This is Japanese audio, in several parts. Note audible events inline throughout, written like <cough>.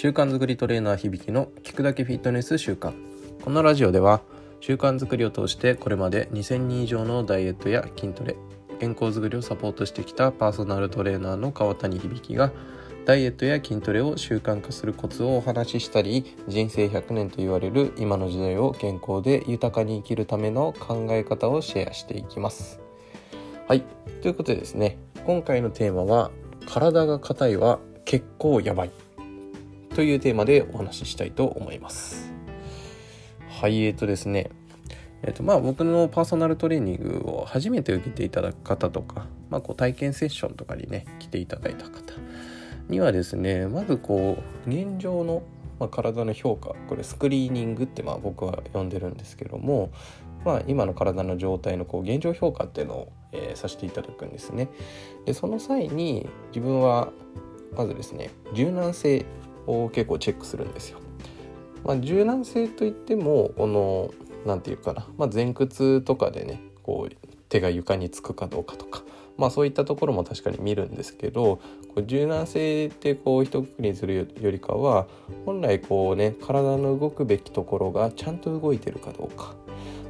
習慣づくりトレーナー響の聞くだけフィットネス習慣このラジオでは習慣づくりを通してこれまで2000人以上のダイエットや筋トレ健康づくりをサポートしてきたパーソナルトレーナーの川谷響がダイエットや筋トレを習慣化するコツをお話ししたり人生100年と言われる今の時代を健康で豊かに生きるための考え方をシェアしていきます。はい。ということでですね今回のテーマは体が硬いは結構やばい。というテーマでお話ししたいと思いますはいえーとですねえーとまあ、僕のパーソナルトレーニングを初めて受けていただく方とか、まあ、こう体験セッションとかにね来ていただいた方にはですねまずこう現状の、まあ、体の評価これスクリーニングってまあ僕は呼んでるんですけども、まあ、今の体の状態のこう現状評価っていうのを、えー、させていただくんですね。でその際に自分はまずですね柔軟性を結構チェックするんですよ。まあ、柔軟性といってもこの何て言うかな、まあ、前屈とかでねこう手が床につくかどうかとか。まあそういったところも確かに見るんですけどこう柔軟性ってこう一括りにするよりかは本来こうね体の動くべきところがちゃんと動いてるかどうか。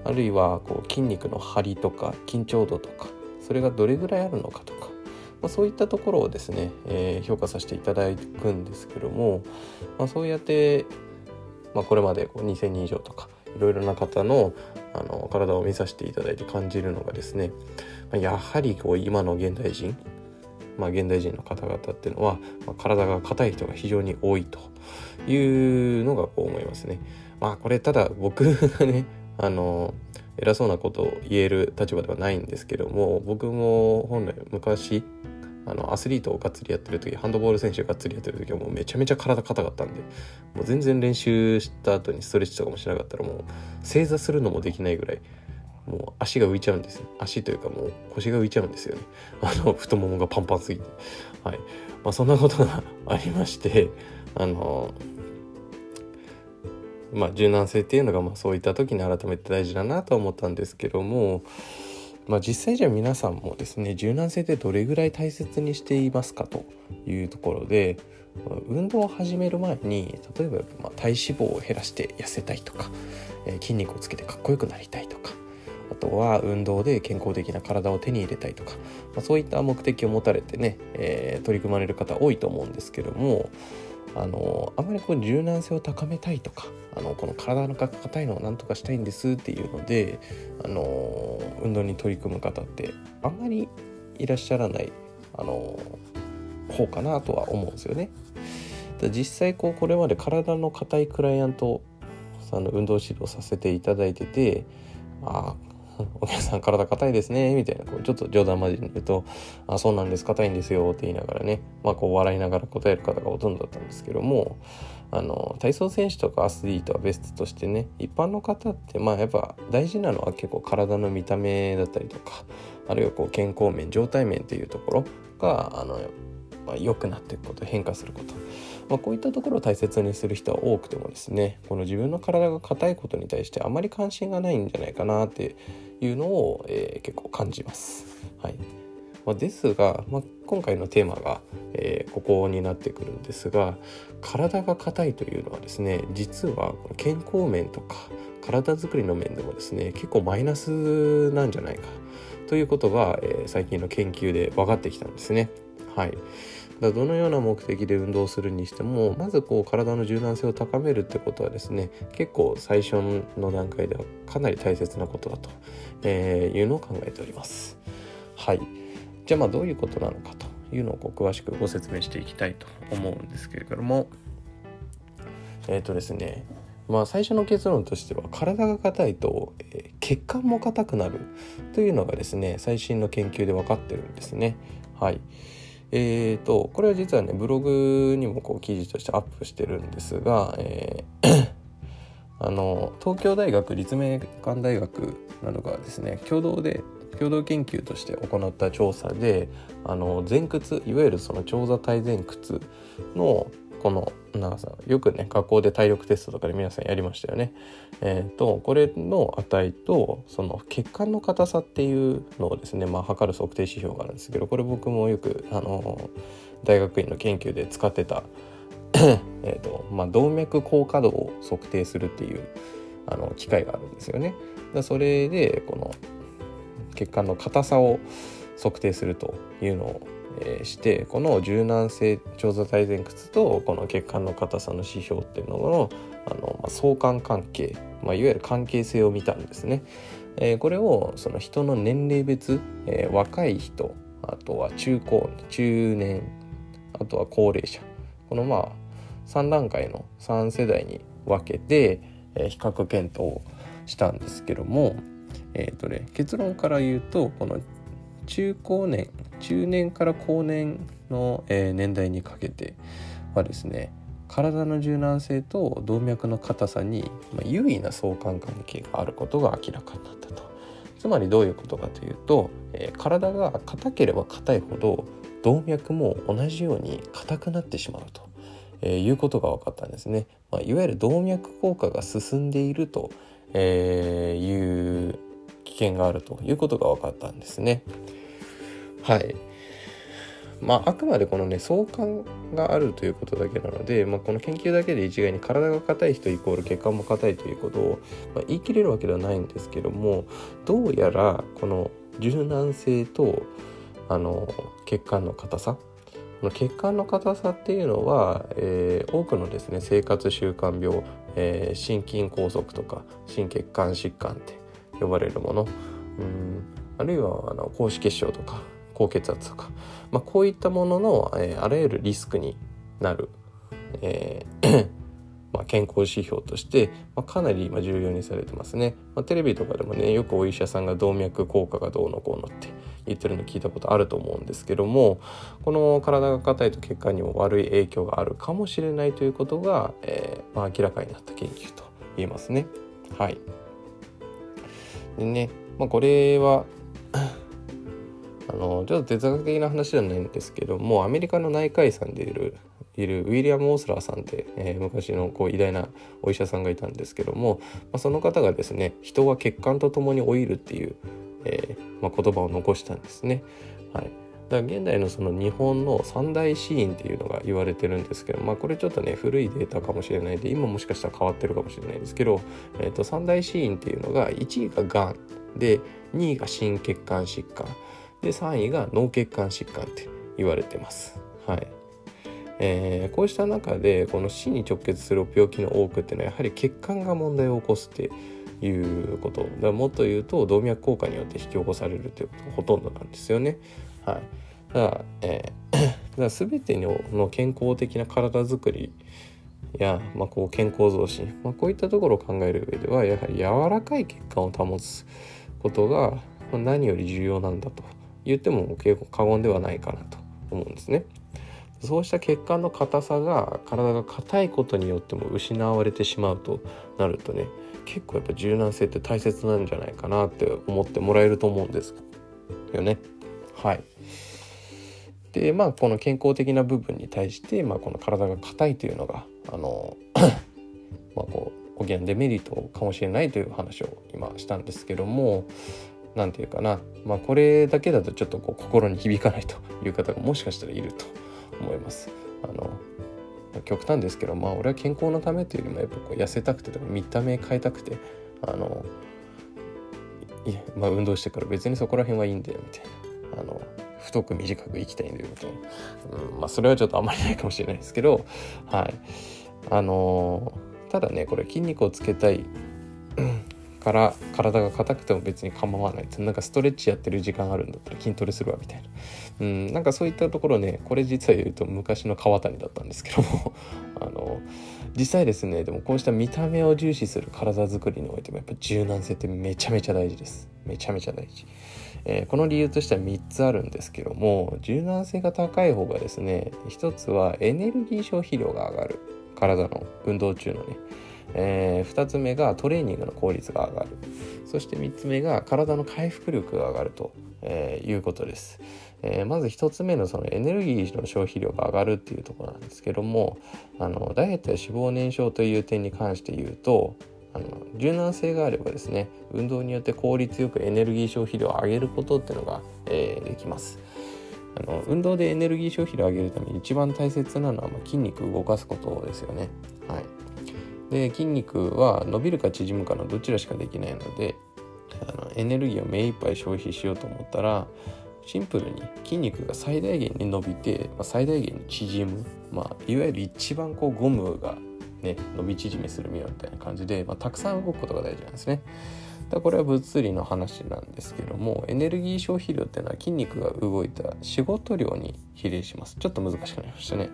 あるいはこう筋肉の張りとか緊張度とかそれがどれぐらいあるのかとか、まあ、そういったところをですね、えー、評価させていただくんですけども、まあ、そうやって、まあ、これまでこう2,000人以上とかいろいろな方のあの体を見させていただいて感じるのがですねやはりこう今の現代人まあ、現代人の方々っていうのは、まあ、体が硬い人が非常に多いというのがこう思いますね。まあこれただ僕がねあの偉そうなことを言える立場ではないんですけども僕も本来昔あのアスリートをがっつりやってる時ハンドボール選手がっつりやってる時はもうめちゃめちゃ体硬かったんでもう全然練習した後にストレッチとかもしなかったらもう正座するのもできないぐらいもう足が浮いちゃうんですよ。足というかもう腰が浮いちゃうんですよね。<laughs> あの太ももがパンパンすぎて。はい。まあそんなことがありましてあのまあ柔軟性っていうのがまあそういった時に改めて大事だなと思ったんですけどもまあ、実際じゃあ皆さんもですね柔軟性ってどれぐらい大切にしていますかというところで運動を始める前に例えばま体脂肪を減らして痩せたいとか、え、筋肉をつけてかっこよくなりたいとかあとは運動で健康的な体を手に入れたいとか、まあ、そういった目的を持たれてね、えー、取り組まれる方多いと思うんですけどもあのあまりこう柔軟性を高めたいとかあのこの体の硬いのをなんとかしたいんですっていうのであの運動に取り組む方ってあんまりいらっしゃらないあの方かなとは思うんですよね。実際こうこれまで体の硬いクライアントさんの運動指導させていただいててああ <laughs> お客さん体硬いですね、みたいな、こうちょっと冗談交じりに言うと、あ、そうなんです、硬いんですよ、って言いながらね、まあこう笑いながら答える方がほとんどだったんですけども、あの、体操選手とかアスリートはベストとしてね、一般の方って、まあやっぱ大事なのは結構体の見た目だったりとか、あるいはこう健康面、状態面っていうところが、あの、まあ、良くなっていくこと変化すること、まあ、こういったところを大切にする人は多くてもですねこの自分の体が硬いことに対してあまり関心がないんじゃないかなっていうのを、えー、結構感じます。はいまあ、ですが、まあ、今回のテーマが、えー、ここになってくるんですが体が硬いというのはですね実は健康面とか体づくりの面でもですね結構マイナスなんじゃないかということが、えー、最近の研究で分かってきたんですね。はい、だどのような目的で運動するにしてもまずこう体の柔軟性を高めるってことはですね結構最初の段階ではかなり大切なことだと、え、いうのを考えております。はいじゃあまあどういうことなのかというのをこう詳しくご説明していきたいと思うんですけれどもえっ、ー、とですねまあ最初の結論としては体が硬いと、え、血管も硬くなるというのがですね最新の研究で分かってるんですね。はい。えーと、これは実はねブログにもこう記事としてアップしてるんですが、えー <coughs> あの東京大学立命館大学などがですね共同で共同研究として行った調査であの前屈いわゆるその長座体前屈のこの長さよくね学校で体力テストとかで皆さんやりましたよね。えーと、これの値とその血管の硬さっていうのをですね、まあ、測る測定指標があるんですけどこれ僕もよくあの大学院の研究で使ってた <coughs> えとまあ、動脈硬化度を測定するっていうあの機械があるんですよね。だそれでこの血管の硬さを測定するというのを、してこの柔軟性長座体前屈とこの血管の硬さの指標っていうののあの、まあ、相関関係、まあ、いわゆる関係性を見たんですね。えー、これをその人の年齢別、えー、若い人あとは中高中年あとは高齢者このまあ3段階の3世代に分けて、えー、比較検討をしたんですけども、えーとね、結論から言うとこの中高年中年から高年の、えー、年代にかけてはですね体の柔軟性と動脈の硬さに、まあ、優位な相関関係があることが明らかになったと。つまりどういうことかというと、えー、体が硬ければ硬いほど動脈も同じように硬くなってしまうと、えー、いうことが分かったんですね。まあ、いわゆる動脈硬化が進んでいると、え、いう危険があるということが分かったんですね。はい。まあ、あくまでこのね相関があるということだけなので、まあ、この研究だけで一概に体が硬い人イコール血管も硬いということを、まあ、言い切れるわけではないんですけどもどうやらこの柔軟性とあの血管の硬さこの血管の硬さっていうのは、えー、多くのですね生活習慣病、えー、心筋梗塞とか心血管疾患って呼ばれるものうんあるいはあの高脂血症とか高血圧とか、まあ、こういったものの、えー、あらゆるリスクになる、えー <coughs> まあ、健康指標として、まあ、かなり今重要にされてますね、まあ、テレビとかでもねよくお医者さんが動脈硬化がどうのこうのって言ってるの聞いたことあると思うんですけどもこの体が硬いと血管にも悪い影響があるかもしれないということが、えーまあ、明らかになった研究と言えますね。はい。でね、まあ、これはあのちょっと哲学的な話じゃないんですけどもアメリカの内科医さんでいるいるウィリアム・オースラーさんって、えー、昔のこう偉大なお医者さんがいたんですけども、まあ、その方がですね人は血管とともに老いるっていう、えーまあ、言葉を残したんですね。はい、だから現代のその日本の三大死因っていうのが言われてるんですけど、まあ、これちょっとね古いデータかもしれないで今もしかしたら変わってるかもしれないですけど、えー、と三大死因っていうのが1位ががんで2位が心血管疾患で3位が脳血管疾患って言われてます。はいえー、こうした中でこの死に直結する病気の多くっていうのはやはり血管が問題を起こすっていうことだもっと言うと動脈硬化によって引き起こされるということがほとんどなんですよね。はい、だから,、えー、<clears throat> だから全ての健康的な体づくりや、まあ、こう健康増進、まあ、こういったところを考える上ではやはり柔らかい血管を保つことが何より重要なんだと言っても結構過言ではないかなと思うんですね。そうした血管の硬さが体が硬いことによっても失われてしまうとなるとね結構やっぱ柔軟性って大切なんじゃないかなって思ってもらえると思うんですよね。はい。でまあこの健康的な部分に対して、まあ、この体が硬いというのがあのまあこう補うデメリットかもしれないという話を今したんですけども何て言うかな、まあ、これだけだとちょっとこう心に響かないという方がもしかしたらいると思います。あの極端ですけど、まあ、俺は健康のためというよりもやっぱこう痩せたくてとか見た目変えたくてあのいまあ、運動してから別にそこら辺はいいんだよみたいな。あの太く短く生きたいんだよみたいな、うん、まあそれはちょっとあまりないかもしれないですけどはい。あのただねこれ筋肉をつけたい。から体が硬くても別に構わないってなんかストレッチやってる時間あるんだったら筋トレするわみたいな。うんなんかそういったところねこれ実は言うと昔の川谷だったんですけども <laughs> あの実際ですねでもこうした見た目を重視する体づくりにおいてもやっぱ柔軟性ってめちゃめちゃ大事です。めちゃめちゃ大事、えー、この理由としては3つあるんですけども柔軟性が高い方がですね1つはエネルギー消費量が上がる。体の運動中のね。えー、2つ目がトレーニングの効率が上がる。そして3つ目が体の回復力が上がると、えー、いうことです、えー、まず1つ目のそのエネルギーの消費量が上がるっていうところなんですけどもあのダイエットや脂肪燃焼という点に関して言うとあの柔軟性があればですね運動によって効率よくエネルギー消費量を上げることっていうのが、えー、できます。あの運動でエネルギー消費量を上げるために一番大切なのは、まあ、筋肉を動かすことですよね。はい、で筋肉は伸びるか縮むかのどちらしかできないのであのエネルギーを目いっぱい消費しようと思ったらシンプルに筋肉が最大限に伸びて、まあ、最大限に縮む、まあ、いわゆる一番こうゴムが、ね、伸び縮みするみたいな感じで、まあ、たくさん動くことが大事なんですね。だこれは物理の話なんですけどもエネルギー消費量っていうのは筋肉が動いた仕事量に比例します。ちょっと難しくなりましたね。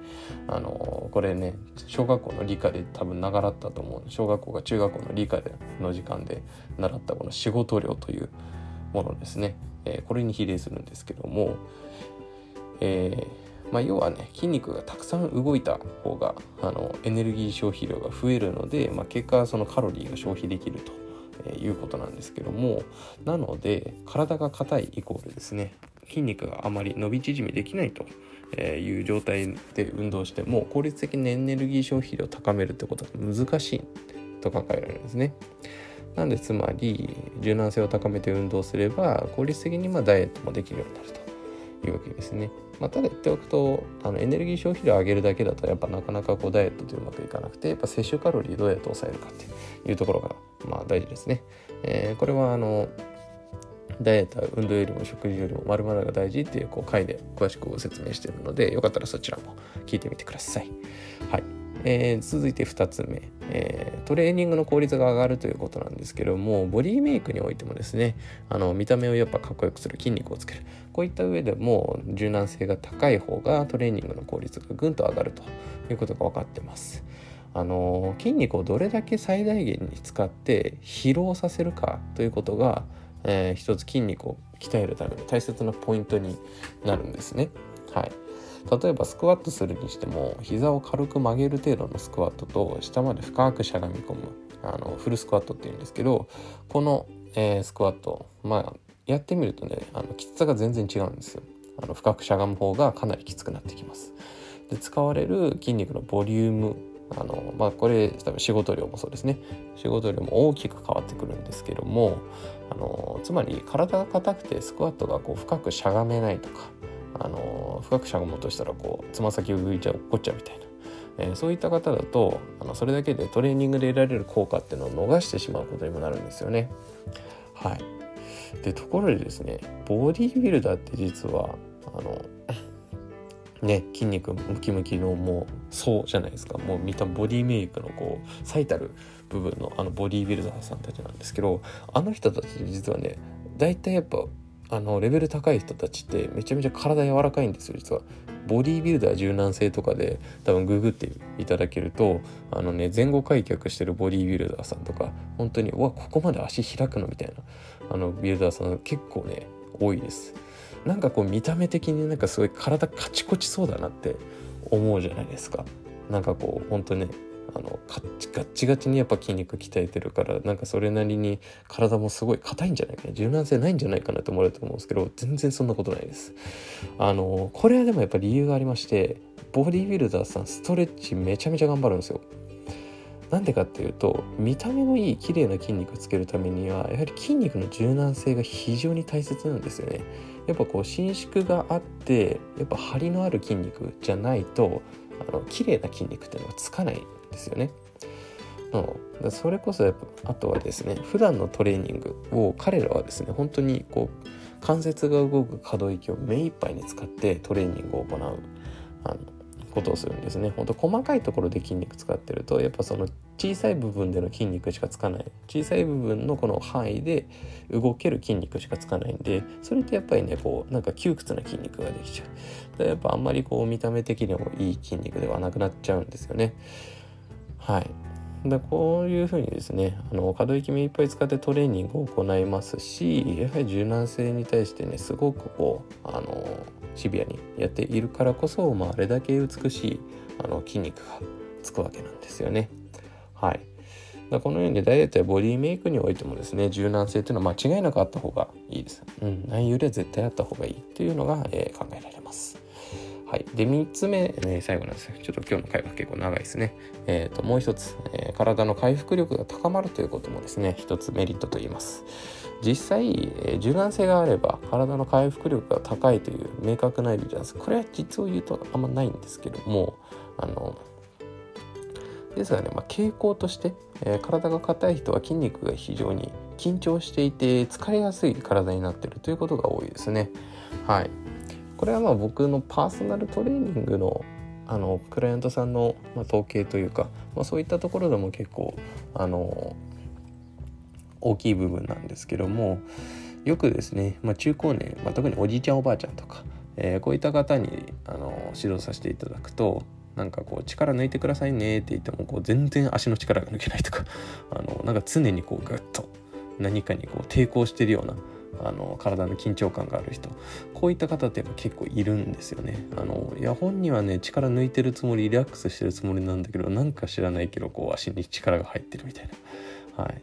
あのこれね小学校の理科で多分習ったと思う小学校が中学校の理科での時間で習ったこの仕事量というものですね、えー、これに比例するんですけども、えーまあ、要はね筋肉がたくさん動いた方があのエネルギー消費量が増えるので、まあ、結果そのカロリーが消費できると。えいうことなんですけどもなので体が硬いイコールですね筋肉があまり伸び縮みできないとえいう状態で運動しても効率的にエネルギー消費量を高めるってことが難しいと考えられるんですね。なんでつまり柔軟性を高めて運動すれば効率的にまダイエットもできるようになるというわけですね。まあ、ただ言っておくとあのエネルギー消費量を上げるだけだとやっぱなかなかこうダイエットとうまくいかなくてやっぱ摂取カロリーどうやって抑えるかっていうところがまあ大事ですね。えー、これはあのダイエットは運動よりも食事よりも〇〇が大事っていうこう回で詳しく説明しているのでよかったらそちらも聞いてみてください。はいえー、続いて2つ目、えー、トレーニングの効率が上がるということなんですけどもボディメイクにおいてもですねあの見た目をやっぱかっこよくする筋肉をつけるこういった上でも柔軟性が高い方がトレーニングの効率がぐんと上がるということが分かってます。あの筋肉をどれだけ最大限に使って疲労させるかということが、えー、一つ筋肉を鍛えるための大切なポイントになるんですね。はい、例えばスクワットするにしても膝を軽く曲げる程度のスクワットと下まで深くしゃがみ込むあのフルスクワットっていうんですけどこの、えー、スクワットまあやってみるとねあのきつさが全然違うんですよ。あの深くしゃがむ方がかなりきつくなってきます。で使われる筋肉のボリュームあのまあこれ多分仕事量もそうですね。仕事量も大きく変わってくるんですけどもあのつまり体が硬くてスクワットがこう深くしゃがめないとかあの深くしゃがもうとしたらこうつま先を浮いちゃう落っこっちゃうみたいな、えー、そういった方だとあのそれだけでトレーニングで得られる効果っていうのを逃してしまうことにもなるんですよね。はい。でところでですねボディービルダーって実はあのね筋肉ムキムキのもうそうじゃないですかもう見たボディメイクのこう最たる部分のあのボディービルダーさんたちなんですけどあの人たち実はね大体やっぱあのレベル高い人たちってめちゃめちゃ体柔らかいんですよ実は。ボディービルダー柔軟性とかで多分ググっていただけるとあのね前後開脚してるボディービルダーさんとか本当にうわここまで足開くの？みたいなあのビルダーさん結構ね多いです。なんかこう見た目的になんかすごい体カチコチそうだなって思うじゃないですか。なんかこう本当ねあのガッチガチにやっぱ筋肉鍛えてるからなんかそれなりに体もすごい硬いんじゃないかな柔軟性ないんじゃないかなと思われると思うんですけど全然そんなことないです。あのこれはでもやっぱ理由がありましてボディビルダーさんストレッチめちゃめちゃ頑張るんですよ。なんでかっていうと見た目のいい綺麗な筋肉つけるためにはやはり筋肉の柔軟性が非常に大切なんですよね。やっぱこう伸縮があってやっぱ張りのある筋肉じゃないとあの綺麗な筋肉っていうのはつかないんですよね。うん、それこそやっぱあとはですね普段のトレーニングを彼らはですね本当にこう関節が動く可動域を目いっぱいに使ってトレーニングを行うあのことをするんですね。ほんと細かいところで筋肉使ってるとやっぱその小さい部分での筋肉しかつかない小さい部分のこの範囲で動ける筋肉しかつかないんでそれってやっぱりねこうなんか窮屈な筋肉ができちゃう。でやっぱあんまりこう見た目的にもいい筋肉ではなくなっちゃうんですよね。はい。でこういうふうにですねあの可動域目いっぱい使ってトレーニングを行いますしやはり柔軟性に対してねすごくこうあのシビアにやっているからこそ、まあ、あれだけ美しいあの筋肉がつくわけなんですよね。はい。だこのようにダイエットやボディメイクにおいてもですね柔軟性というのは間違いなくあった方がいいです。うん、内容では絶対あった方がいいというのが、えー、考えられます。はい、で3つ目、ね、最後なんですよちょっと今日の回は結構長いですね、えーと、もう一つ、えー、体の回復力が高まるということもですね一つメリットと言います実際、えー、柔軟性があれば体の回復力が高いという明確なエビデンスこれは実を言うとあんまないんですけどもあのですがね、まあ、傾向として、えー、体が硬い人は筋肉が非常に緊張していて疲れやすい体になってるということが多いですね。はい、これはまあ僕のパーソナルトレーニングのあのクライアントさんの、まあ、統計というか、まあ、そういったところでも結構あの大きい部分なんですけどもよくですね、まあ、中高年、まあ、特におじいちゃんおばあちゃんとか、えー、こういった方にあの指導させていただくとなんかこう力抜いてくださいねって言ってもこう全然足の力が抜けないとか <laughs> あのなんか常にこうグッと何かにこう抵抗してるようなあの体の緊張感がある人こういった方ってやっぱ結構いるんですよね。あのいや本人はね力抜いてるつもりリラックスしてるつもりなんだけどなんか知らないけどこう足に力が入ってるみたいな。はい。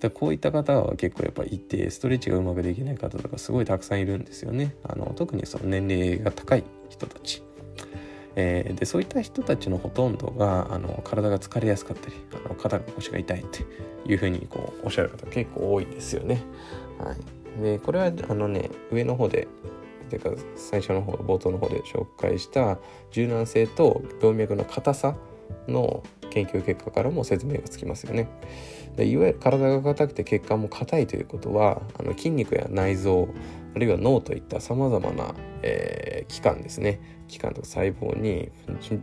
でこういった方は結構やっぱいてストレッチがうまくできない方とかすごいたくさんいるんですよね。あの特にその年齢が高い人たち。えー、でそういった人たちのほとんどがあの体が疲れやすかったりあの肩腰が痛いっていうふうにこうおっしゃる方結構多いですよね。はい、でこれはあのね上の方でていうか最初の方冒頭の方で紹介した柔軟性と動脈の硬さの研究結果からも説明がつきますよね。でいわゆる体が硬くて血管も硬いということはあの筋肉や内臓あるいは脳といったさまざまな、えー、器官ですね器官とか細胞に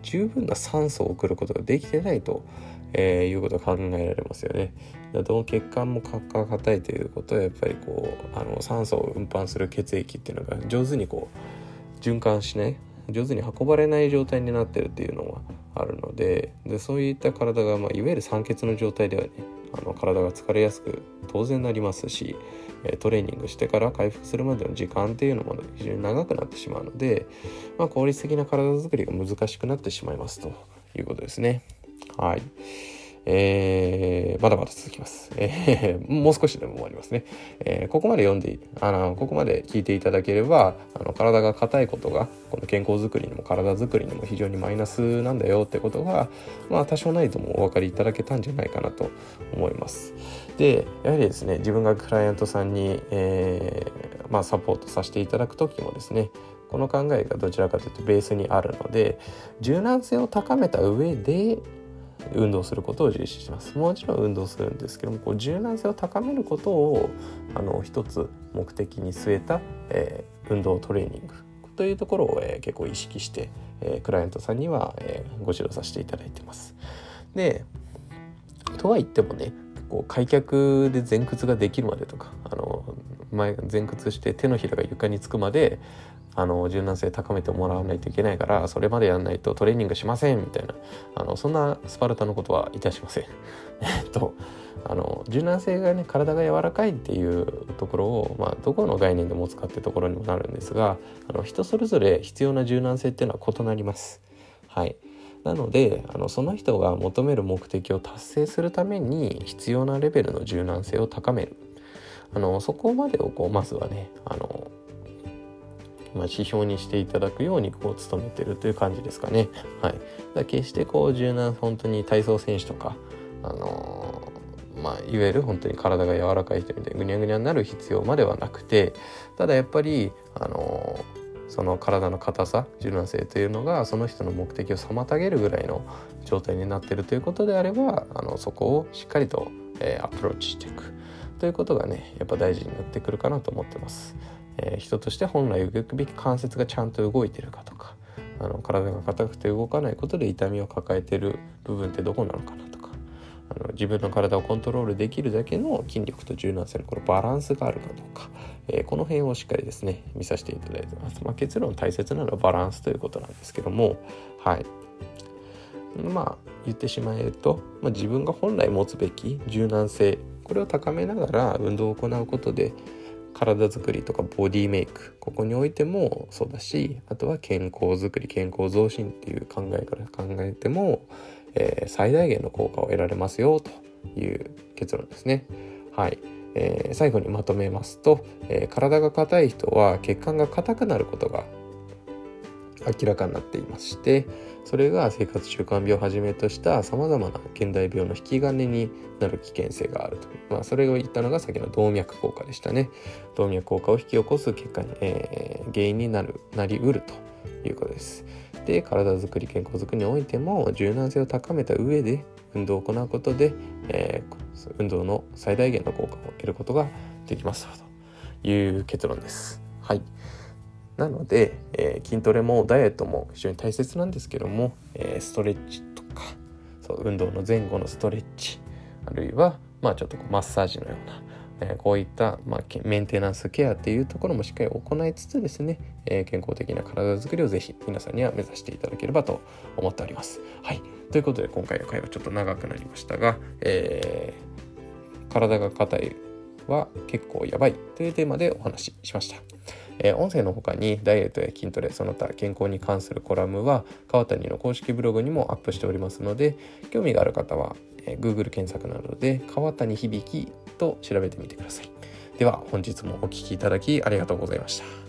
十分な酸素を送ることができてないと、えー、いうことが考えられますよね。どの血管も硬いということはやっぱりこうあの酸素を運搬する血液っていうのが上手にこう循環しない上手に運ばれない状態になってるっていうのはあるのででそういった体が、まあ、いわゆる酸欠の状態ではねあの体が疲れやすく当然なりますしトレーニングしてから回復するまでの時間っていうのも非常に長くなってしまうので、まあ、効率的な体づくりが難しくなってしまいますということですね。はい。えー、まだまだ続きます。えー、<laughs> もう少しでも終わりますね。えー、ここまで読んで、あの、ここまで聞いていただければ、あの、体が硬いことが、この健康づくりにも体づくりにも非常にマイナスなんだよってことが、まあ、多少ないともお分かりいただけたんじゃないかなと思います。で、やはりですね、自分がクライアントさんに、えー、まあ、サポートさせていただく時もですね、この考えがどちらかというとベースにあるので柔軟性を高めた上で運動することを重視しますもちろん運動するんですけどもこう柔軟性を高めることをあの一つ目的に据えた、えー、運動トレーニングというところを、えー、結構意識して、えー、クライアントさんには、えー、ご指導させていただいてます。でとは言ってもねこう開脚で前屈ができるまでとかあの前前屈して手のひらが床につくまであの柔軟性高めてもらわないといけないからそれまでやんないとトレーニングしませんみたいなあのそんなスパルタのことはいたしません。<laughs> えっとあの柔軟性がね体が柔らかいっていうところを、まあ、どこの概念で持つかってところにもなるんですがあの人それぞれ必要な柔軟性っていうのは異なります。はい、なのであのその人が求める目的を達成するために必要なレベルの柔軟性を高めるあのそこまでをこうまずはねあのまあ、指標にしていただくようにこう努めてるという感じですかね。はい、だ決してこう柔軟本当に体操選手とか、あのー、まあ、いわゆる本当に体が柔らかい人みたいにぐにゃぐにゃになる必要まではなくてただやっぱり、あのー、その体の硬さ柔軟性というのがその人の目的を妨げるぐらいの状態になってるということであればあのそこをしっかりと、えー、アプローチしていくということがねやっぱ大事になってくるかなと思ってます。えー、人として本来動くべき関節がちゃんと動いてるかとかあの体が硬くて動かないことで痛みを抱えてる部分ってどこなのかなとかあの自分の体をコントロールできるだけの筋力と柔軟性のこのバランスがあるかどうか、えー、この辺をしっかりですね見させていただいてます、まあ、結論大切なのはバランスということなんですけどもはい。まあ言ってしまえると、まあ、自分が本来持つべき柔軟性これを高めながら運動を行うことで体づくりとかボディメイクここにおいてもそうだしあとは健康づくり健康増進っていう考えから考えても、えー、最大限の効果を得られますよという結論ですね。はい、えー、最後にまとめますと、えー、体が硬い人は血管が硬くなることが明らかになっていましてそれが生活習慣病をはじめとしたさまざまな現代病の引き金になる危険性があると、まあ、それを言ったのが先の動脈硬化でしたね。動脈硬化を引き起こす結果に、えー、原因になるなりうると。いうことです。で体づくり健康づくりにおいても柔軟性を高めた上で運動を行うことで、えー、運動の最大限の効果を得ることができますという結論です。はい。なので、えー、筋トレもダイエットも非常に大切なんですけども、えー、ストレッチとかそう運動の前後のストレッチあるいは、まあ、ちょっとこうマッサージのような、えー、こういった、まあ、メンテナンスケアっていうところもしっかり行いつつですね、え健康的な体づくりをぜひ皆さんには目指していただければと思っております。はい、ということで今回の回はちょっと長くなりましたが、え体が硬いは結構やばいというテーマでお話ししました。えー、音声の他にダイエットや筋トレその他健康に関するコラムは川谷の公式ブログにもアップしておりますので興味がある方は、えー、Google 検索などで川谷響と調べてみてください。では本日もお聴きいただきありがとうございました。